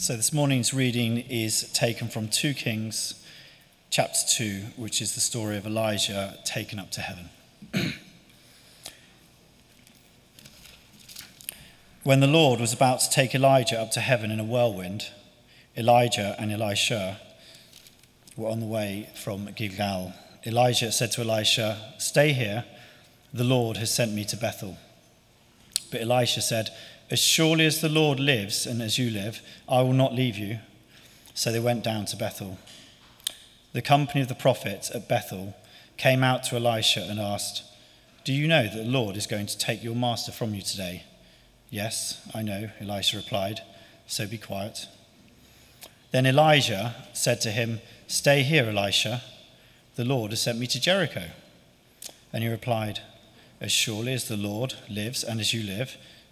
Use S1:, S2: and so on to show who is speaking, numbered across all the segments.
S1: So this morning's reading is taken from 2 Kings chapter 2, which is the story of Elijah taken up to heaven. when the Lord was about to take Elijah up to heaven in a whirlwind, Elijah and Elisha were on the way from Gilgal. Elijah said to Elisha, Stay here, the Lord has sent me to Bethel. But Elisha said, As surely as the Lord lives and as you live, I will not leave you. So they went down to Bethel. The company of the prophets at Bethel came out to Elisha and asked, Do you know that the Lord is going to take your master from you today? Yes, I know, Elisha replied, so be quiet. Then Elijah said to him, Stay here, Elisha. The Lord has sent me to Jericho. And he replied, As surely as the Lord lives and as you live,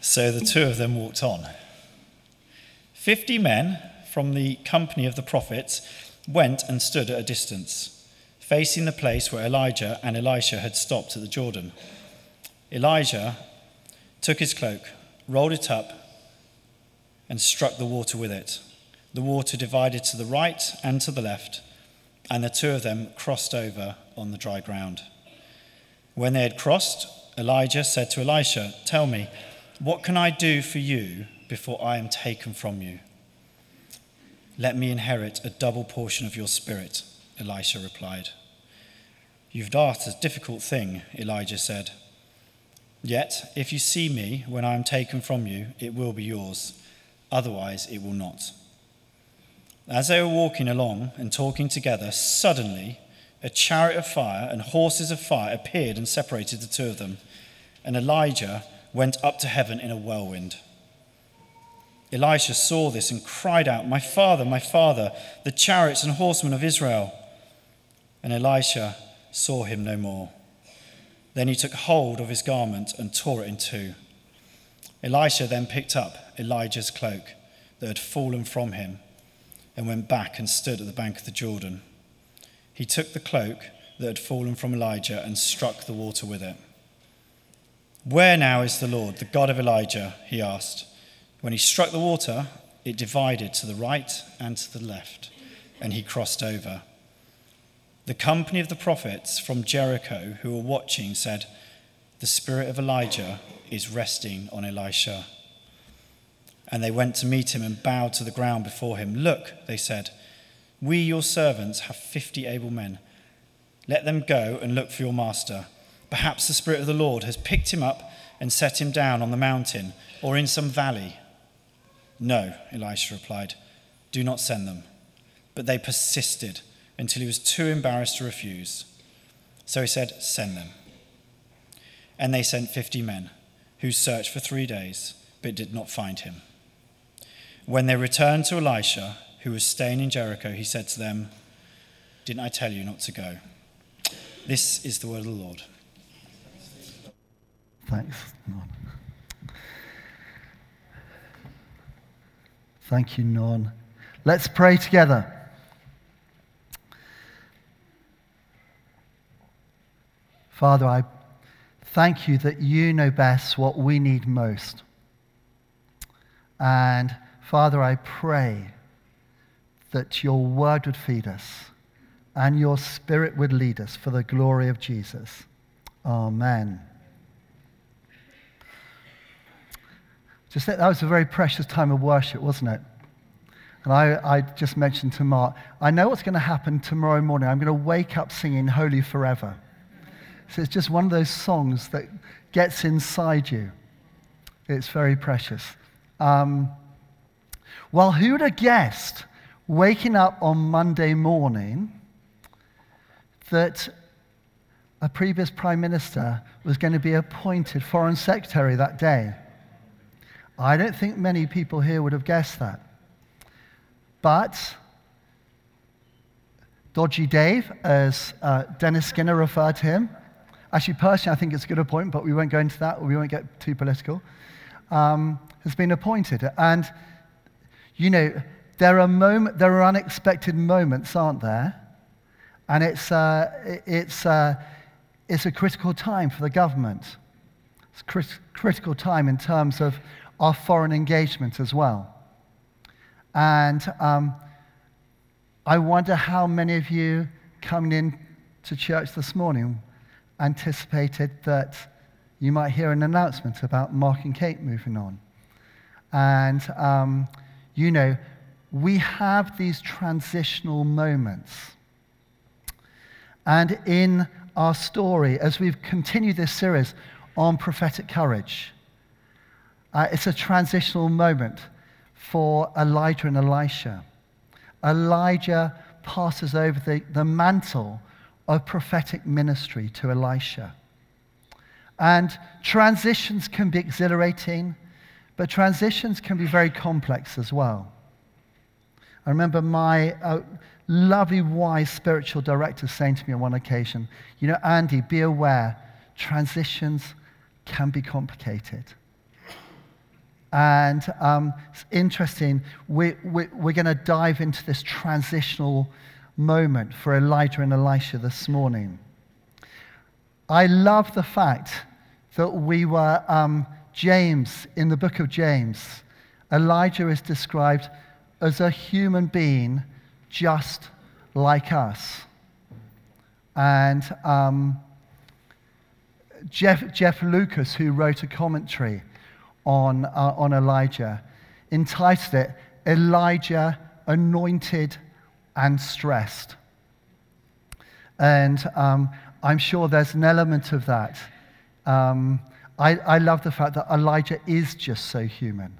S1: So the two of them walked on. Fifty men from the company of the prophets went and stood at a distance, facing the place where Elijah and Elisha had stopped at the Jordan. Elijah took his cloak, rolled it up, and struck the water with it. The water divided to the right and to the left, and the two of them crossed over on the dry ground. When they had crossed, Elijah said to Elisha, Tell me, what can I do for you before I am taken from you? Let me inherit a double portion of your spirit, Elisha replied. You've asked a difficult thing, Elijah said. Yet, if you see me when I am taken from you, it will be yours. Otherwise, it will not. As they were walking along and talking together, suddenly a chariot of fire and horses of fire appeared and separated the two of them. And Elijah went up to heaven in a whirlwind. Elisha saw this and cried out, My father, my father, the chariots and horsemen of Israel. And Elisha saw him no more. Then he took hold of his garment and tore it in two. Elisha then picked up Elijah's cloak that had fallen from him and went back and stood at the bank of the Jordan. He took the cloak that had fallen from Elijah and struck the water with it. Where now is the Lord, the God of Elijah? he asked. When he struck the water, it divided to the right and to the left, and he crossed over. The company of the prophets from Jericho who were watching said, The spirit of Elijah is resting on Elisha. And they went to meet him and bowed to the ground before him. Look, they said, we, your servants, have fifty able men. Let them go and look for your master. Perhaps the Spirit of the Lord has picked him up and set him down on the mountain or in some valley. No, Elisha replied, do not send them. But they persisted until he was too embarrassed to refuse. So he said, Send them. And they sent fifty men, who searched for three days, but did not find him. When they returned to Elisha, who was staying in Jericho, he said to them, Didn't I tell you not to go? This is the word of the Lord.
S2: Thanks, Non. Thank you, Non. Let's pray together. Father, I thank you that you know best what we need most. And Father, I pray that your word would feed us and your spirit would lead us for the glory of Jesus. Amen. Just that was a very precious time of worship, wasn't it? And I, I just mentioned to Mark, I know what's going to happen tomorrow morning. I'm going to wake up singing Holy Forever. So it's just one of those songs that gets inside you. It's very precious. Um, well, who would have guessed waking up on Monday morning that a previous prime minister was going to be appointed foreign secretary that day. I don't think many people here would have guessed that. But Dodgy Dave, as uh, Dennis Skinner referred to him. Actually, personally, I think it's a good appointment, but we won't go into that, we won't get too political. Um, has been appointed. And, you know, there are, moment, there are unexpected moments, aren't there? And it's, uh, it's, uh, it's a critical time for the government. It's a crit- critical time in terms of our foreign engagement as well. And um, I wonder how many of you coming in to church this morning anticipated that you might hear an announcement about Mark and Kate moving on. And, um, you know, we have these transitional moments. And in our story, as we've continued this series on prophetic courage, uh, it's a transitional moment for Elijah and Elisha. Elijah passes over the, the mantle of prophetic ministry to Elisha. And transitions can be exhilarating, but transitions can be very complex as well. I remember my uh, lovely, wise spiritual director saying to me on one occasion, You know, Andy, be aware, transitions can be complicated. And um, it's interesting, we, we, we're going to dive into this transitional moment for Elijah and Elisha this morning. I love the fact that we were, um, James, in the book of James, Elijah is described as a human being just like us. And um, Jeff, Jeff Lucas, who wrote a commentary on, uh, on Elijah, entitled it Elijah Anointed and Stressed. And um, I'm sure there's an element of that. Um, I, I love the fact that Elijah is just so human.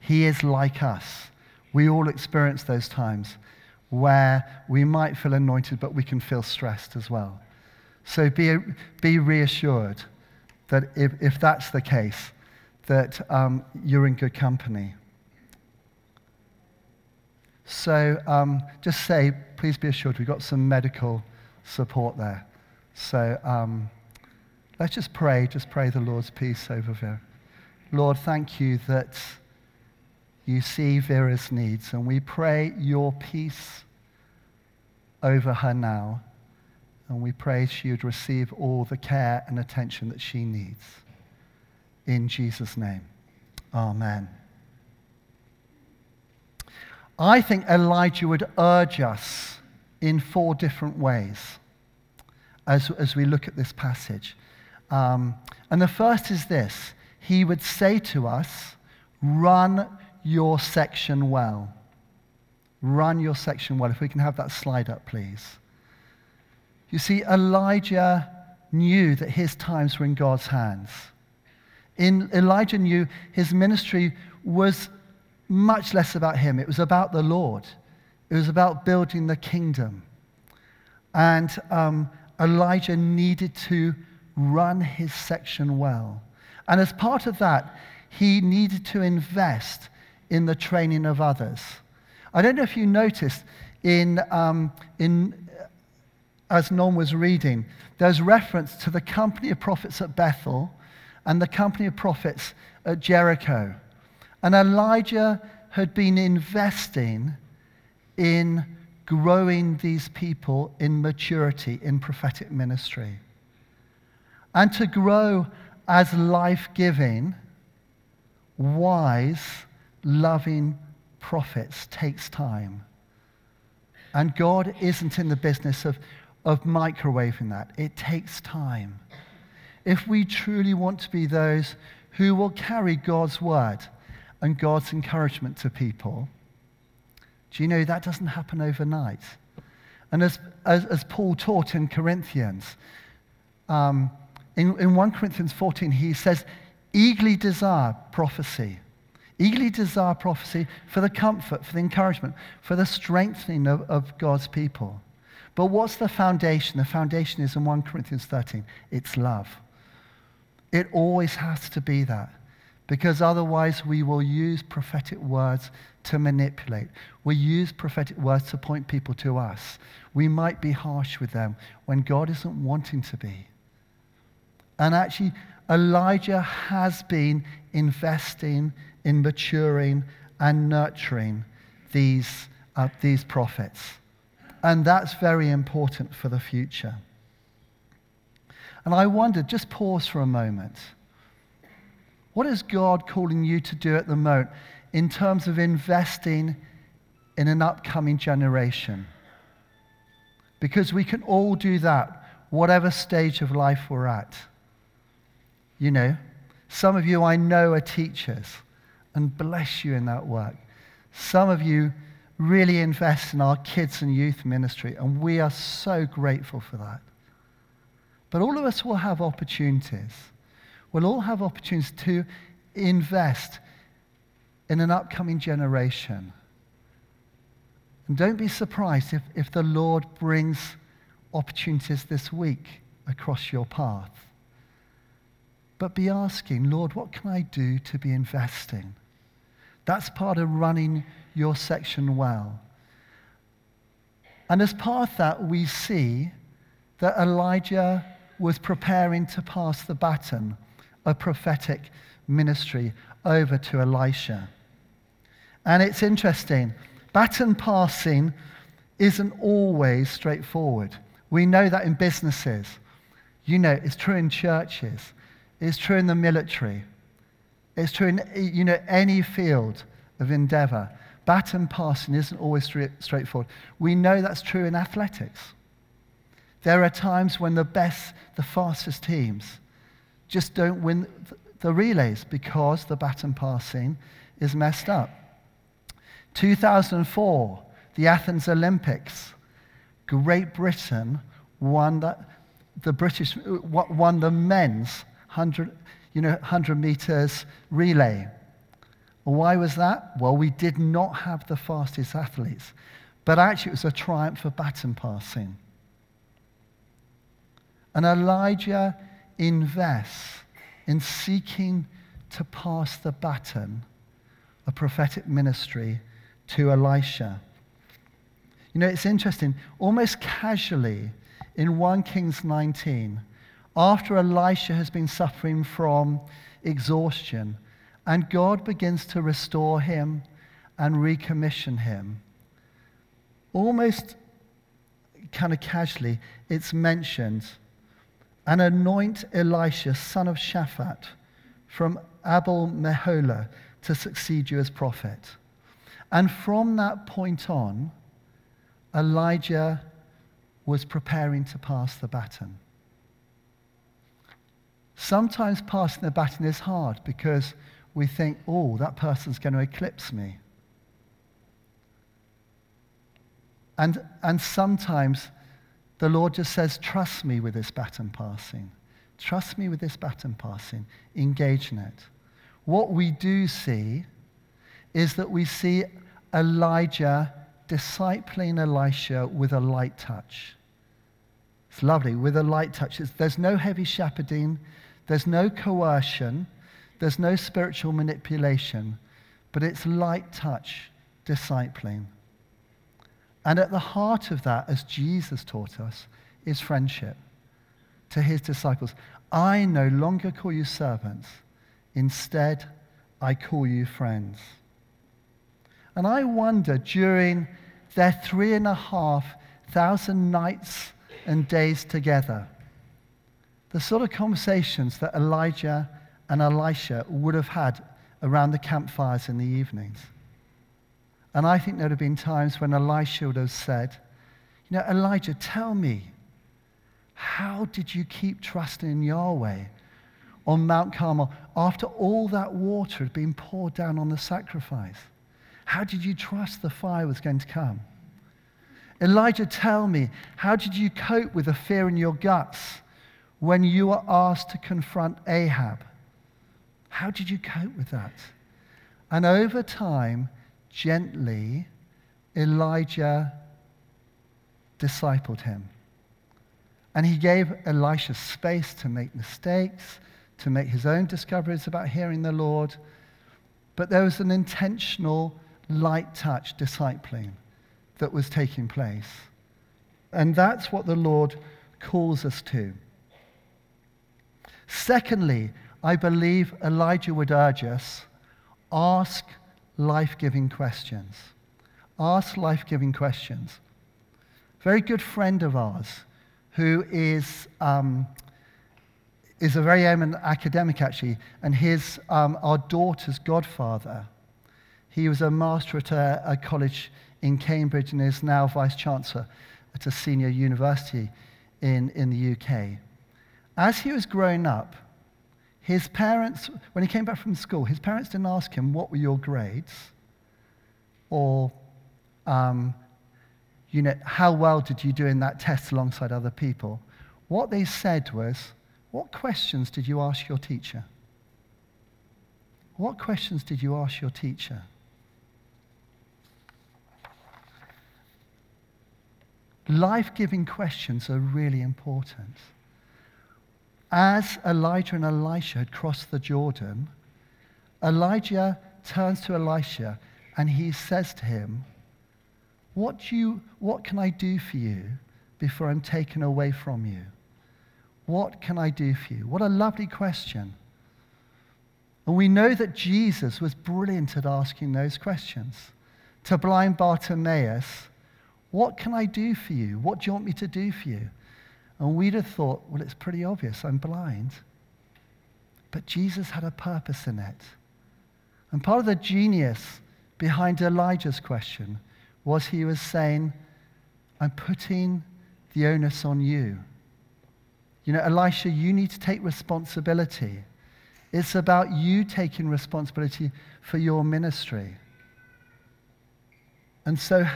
S2: He is like us. We all experience those times where we might feel anointed, but we can feel stressed as well. So be, be reassured that if, if that's the case, that um, you're in good company. So um, just say, please be assured, we've got some medical support there. So um, let's just pray, just pray the Lord's peace over Vera. Lord, thank you that you see Vera's needs, and we pray your peace over her now. And we pray she would receive all the care and attention that she needs. In Jesus' name, amen. I think Elijah would urge us in four different ways as, as we look at this passage. Um, and the first is this He would say to us, Run your section well. Run your section well. If we can have that slide up, please. You see, Elijah knew that his times were in God's hands. In, Elijah knew his ministry was much less about him, it was about the Lord, it was about building the kingdom. And um, Elijah needed to run his section well. And as part of that, he needed to invest in the training of others. I don't know if you noticed in, um, in as Non was reading, there's reference to the company of prophets at Bethel and the company of prophets at Jericho. And Elijah had been investing in growing these people in maturity in prophetic ministry. And to grow as life giving, wise, loving prophets takes time. And God isn't in the business of, of microwaving that, it takes time. If we truly want to be those who will carry God's word and God's encouragement to people, do you know that doesn't happen overnight? And as, as, as Paul taught in Corinthians, um, in, in 1 Corinthians 14, he says, eagerly desire prophecy Eagerly desire prophecy for the comfort, for the encouragement, for the strengthening of, of God's people. But what's the foundation? The foundation is in 1 Corinthians 13 it's love. It always has to be that. because otherwise we will use prophetic words to manipulate. We use prophetic words to point people to us. We might be harsh with them when God isn't wanting to be. And actually, Elijah has been investing in maturing and nurturing these, uh, these prophets. And that's very important for the future. And I wonder, just pause for a moment. What is God calling you to do at the moment in terms of investing in an upcoming generation? Because we can all do that, whatever stage of life we're at. You know, some of you I know are teachers, and bless you in that work. Some of you really invest in our kids and youth ministry, and we are so grateful for that. But all of us will have opportunities. We'll all have opportunities to invest in an upcoming generation. And don't be surprised if, if the Lord brings opportunities this week across your path. But be asking, Lord, what can I do to be investing? That's part of running your section well. And as part of that, we see that Elijah was preparing to pass the baton a prophetic ministry over to Elisha. And it's interesting, baton passing isn't always straightforward. We know that in businesses. You know, it's true in churches. It's true in the military. It's true in you know, any field of endeavor. Baton passing isn't always straightforward. We know that's true in athletics. There are times when the best, the fastest teams just don't win the relays because the baton passing is messed up. 2004, the Athens Olympics, Great Britain won the, the British uh, won the men's 100, you know, 100 meters relay. Why was that? Well, we did not have the fastest athletes, but actually it was a triumph for baton passing. And Elijah invests in seeking to pass the baton of prophetic ministry to Elisha. You know, it's interesting, almost casually in 1 Kings 19, after Elisha has been suffering from exhaustion, and God begins to restore him and recommission him. Almost kind of casually, it's mentioned and anoint Elisha, son of Shaphat, from Abel Meholah to succeed you as prophet. And from that point on, Elijah was preparing to pass the baton. Sometimes passing the baton is hard because we think, oh, that person's going to eclipse me. And, and sometimes the Lord just says, trust me with this baton passing. Trust me with this baton passing. Engage in it. What we do see is that we see Elijah discipling Elisha with a light touch. It's lovely, with a light touch. There's no heavy shepherding, there's no coercion, there's no spiritual manipulation, but it's light touch discipling. And at the heart of that, as Jesus taught us, is friendship to his disciples. I no longer call you servants, instead, I call you friends. And I wonder during their three and a half thousand nights and days together, the sort of conversations that Elijah and Elisha would have had around the campfires in the evenings. And I think there would have been times when Elisha would have said, You know, Elijah, tell me, how did you keep trusting in Yahweh on Mount Carmel after all that water had been poured down on the sacrifice? How did you trust the fire was going to come? Elijah, tell me, how did you cope with the fear in your guts when you were asked to confront Ahab? How did you cope with that? And over time, gently, Elijah discipled him. And he gave Elisha space to make mistakes, to make his own discoveries about hearing the Lord, but there was an intentional, light touch discipling that was taking place. And that's what the Lord calls us to. Secondly, I believe Elijah would urge us ask life giving questions. Ask life giving questions. A very good friend of ours who is, um, is a very eminent academic, actually, and his, um, our daughter's godfather. He was a master at a, a college in Cambridge and is now vice chancellor at a senior university in, in the UK. As he was growing up, his parents, when he came back from school, his parents didn't ask him, What were your grades? Or, um, you know, how well did you do in that test alongside other people? What they said was, What questions did you ask your teacher? What questions did you ask your teacher? Life giving questions are really important. As Elijah and Elisha had crossed the Jordan, Elijah turns to Elisha and he says to him, what, do you, what can I do for you before I'm taken away from you? What can I do for you? What a lovely question. And we know that Jesus was brilliant at asking those questions. To blind Bartimaeus, what can I do for you? What do you want me to do for you? And we'd have thought, well, it's pretty obvious. I'm blind. But Jesus had a purpose in it. And part of the genius behind Elijah's question was he was saying, I'm putting the onus on you. You know, Elisha, you need to take responsibility. It's about you taking responsibility for your ministry. And so,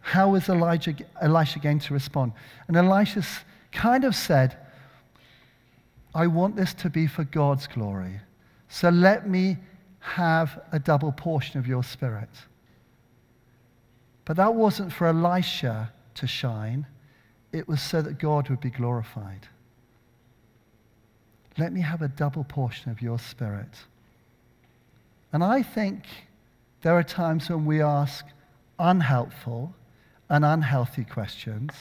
S2: how was Elijah, Elisha going to respond? And Elisha kind of said, I want this to be for God's glory. So let me have a double portion of your spirit. But that wasn't for Elisha to shine, it was so that God would be glorified. Let me have a double portion of your spirit. And I think there are times when we ask unhelpful and unhealthy questions.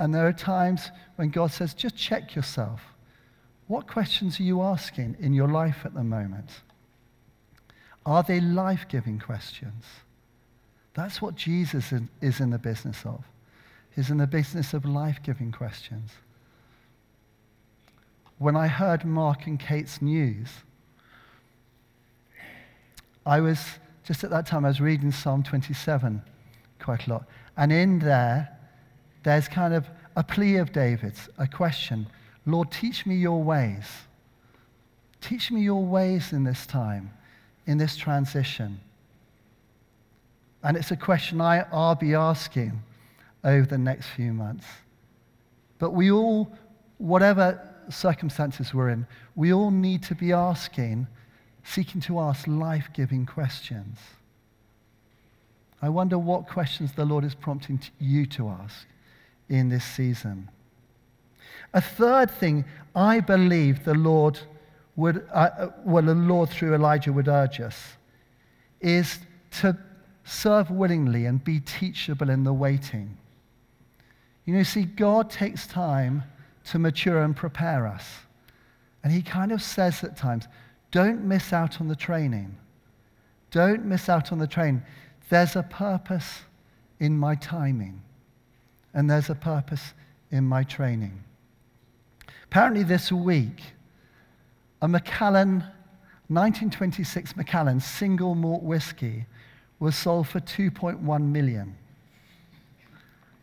S2: And there are times when God says, just check yourself. What questions are you asking in your life at the moment? Are they life giving questions? That's what Jesus is in the business of. He's in the business of life giving questions. When I heard Mark and Kate's news, I was, just at that time, I was reading Psalm 27 quite a lot. And in there, there's kind of a plea of David's, a question Lord, teach me your ways. Teach me your ways in this time, in this transition. And it's a question I'll be asking over the next few months. But we all, whatever circumstances we're in, we all need to be asking, seeking to ask life giving questions. I wonder what questions the Lord is prompting you to ask in this season. A third thing I believe the Lord would, uh, uh, well, the Lord through Elijah would urge us is to serve willingly and be teachable in the waiting. You know, see, God takes time to mature and prepare us. And He kind of says at times, don't miss out on the training. Don't miss out on the train. There's a purpose in my timing, and there's a purpose in my training. Apparently, this week, a Macallan, 1926 Macallan single malt whiskey was sold for 2.1 million.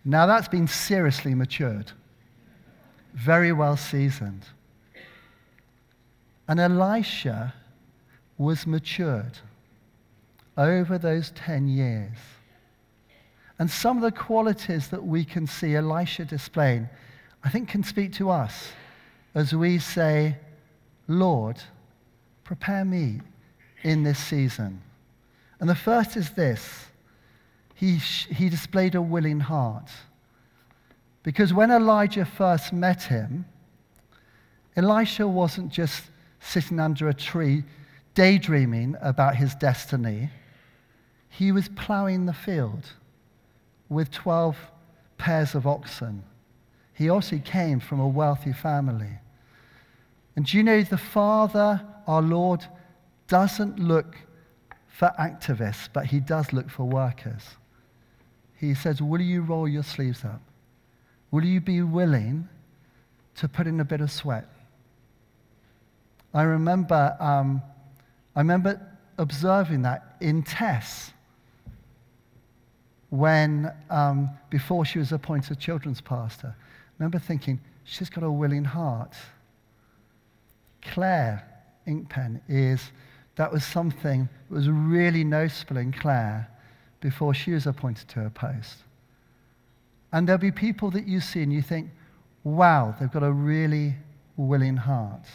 S2: Now, that's been seriously matured, very well seasoned. And Elisha was matured over those 10 years. And some of the qualities that we can see Elisha displaying, I think, can speak to us as we say, Lord, prepare me in this season. And the first is this he, he displayed a willing heart. Because when Elijah first met him, Elisha wasn't just sitting under a tree daydreaming about his destiny, he was ploughing the field with 12 pairs of oxen. He also came from a wealthy family. And do you know the Father, our Lord, doesn't look for activists, but he does look for workers. He says, Will you roll your sleeves up? Will you be willing to put in a bit of sweat? I remember, um, I remember observing that in Tess when, um, before she was appointed children's pastor. I remember thinking, she's got a willing heart. Claire Inkpen is, that was something that was really noticeable in Claire before she was appointed to her post. And there'll be people that you see and you think, wow, they've got a really willing heart.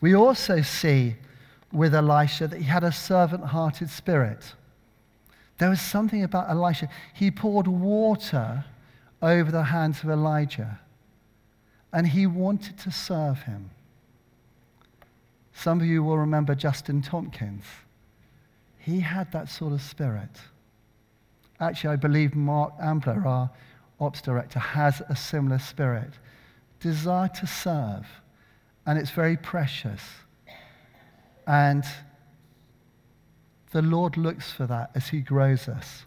S2: We also see with Elisha that he had a servant hearted spirit. There was something about Elisha. He poured water over the hands of Elijah, and he wanted to serve him. Some of you will remember Justin Tompkins. He had that sort of spirit. Actually, I believe Mark Ambler, our ops director, has a similar spirit. Desire to serve. And it's very precious. And the Lord looks for that as he grows us.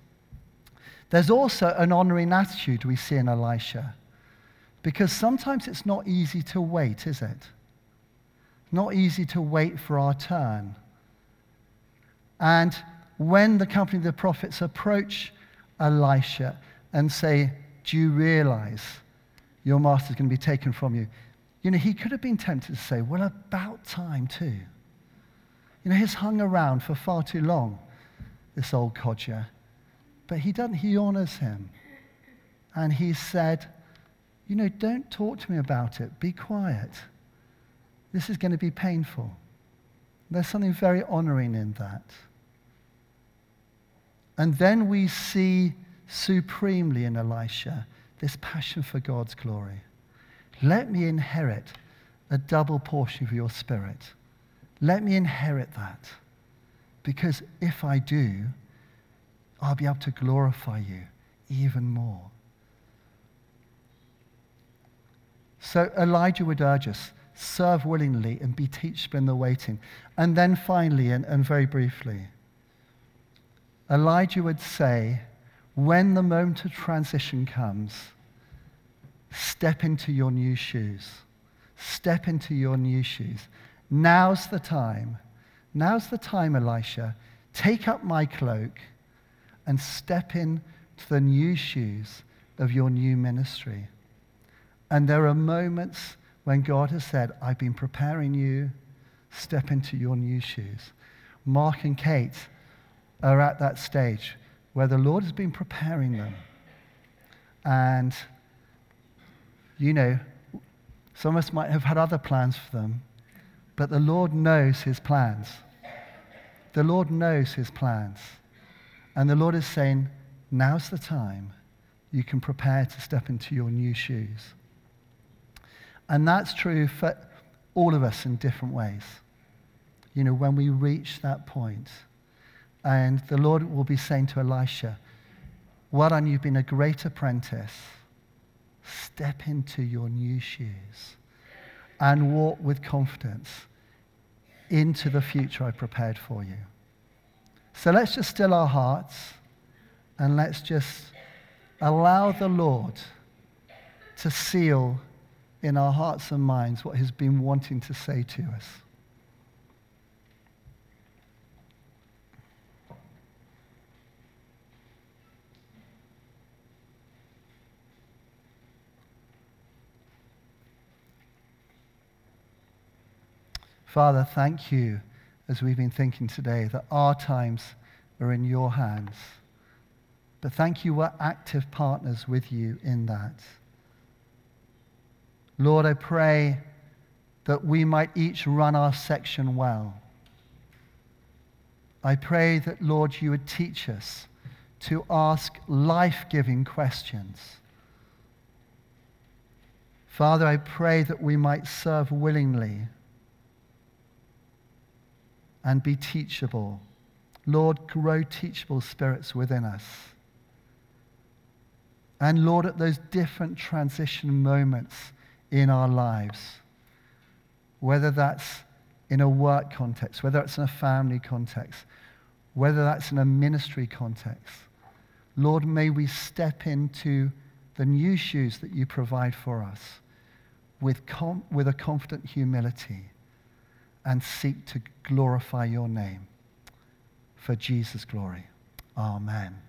S2: There's also an honoring attitude we see in Elisha. Because sometimes it's not easy to wait, is it? Not easy to wait for our turn. And when the company of the prophets approach Elisha and say, Do you realize your master's going to be taken from you? You know, he could have been tempted to say, Well, about time too. You know, he's hung around for far too long, this old codger. But he doesn't, he honors him. And he said, You know, don't talk to me about it. Be quiet. This is going to be painful. There's something very honoring in that. And then we see supremely in Elisha this passion for God's glory. Let me inherit a double portion of your spirit. Let me inherit that. Because if I do, I'll be able to glorify you even more. So Elijah would urge us serve willingly and be teachable in the waiting. And then finally, and, and very briefly, Elijah would say, when the moment of transition comes, step into your new shoes. Step into your new shoes. Now's the time. Now's the time, Elisha. Take up my cloak and step into the new shoes of your new ministry. And there are moments when God has said, I've been preparing you, step into your new shoes. Mark and Kate are at that stage where the Lord has been preparing them. And, you know, some of us might have had other plans for them, but the Lord knows his plans. The Lord knows his plans. And the Lord is saying, now's the time you can prepare to step into your new shoes. And that's true for all of us in different ways. You know, when we reach that point, and the Lord will be saying to Elisha, Well done, you've been a great apprentice. Step into your new shoes and walk with confidence into the future I prepared for you. So let's just still our hearts and let's just allow the Lord to seal in our hearts and minds what He's been wanting to say to us. Father, thank you as we've been thinking today that our times are in your hands. But thank you, we're active partners with you in that. Lord, I pray that we might each run our section well. I pray that, Lord, you would teach us to ask life giving questions. Father, I pray that we might serve willingly and be teachable. Lord, grow teachable spirits within us. And Lord, at those different transition moments in our lives, whether that's in a work context, whether it's in a family context, whether that's in a ministry context, Lord, may we step into the new shoes that you provide for us with, com- with a confident humility and seek to glorify your name for Jesus' glory. Amen.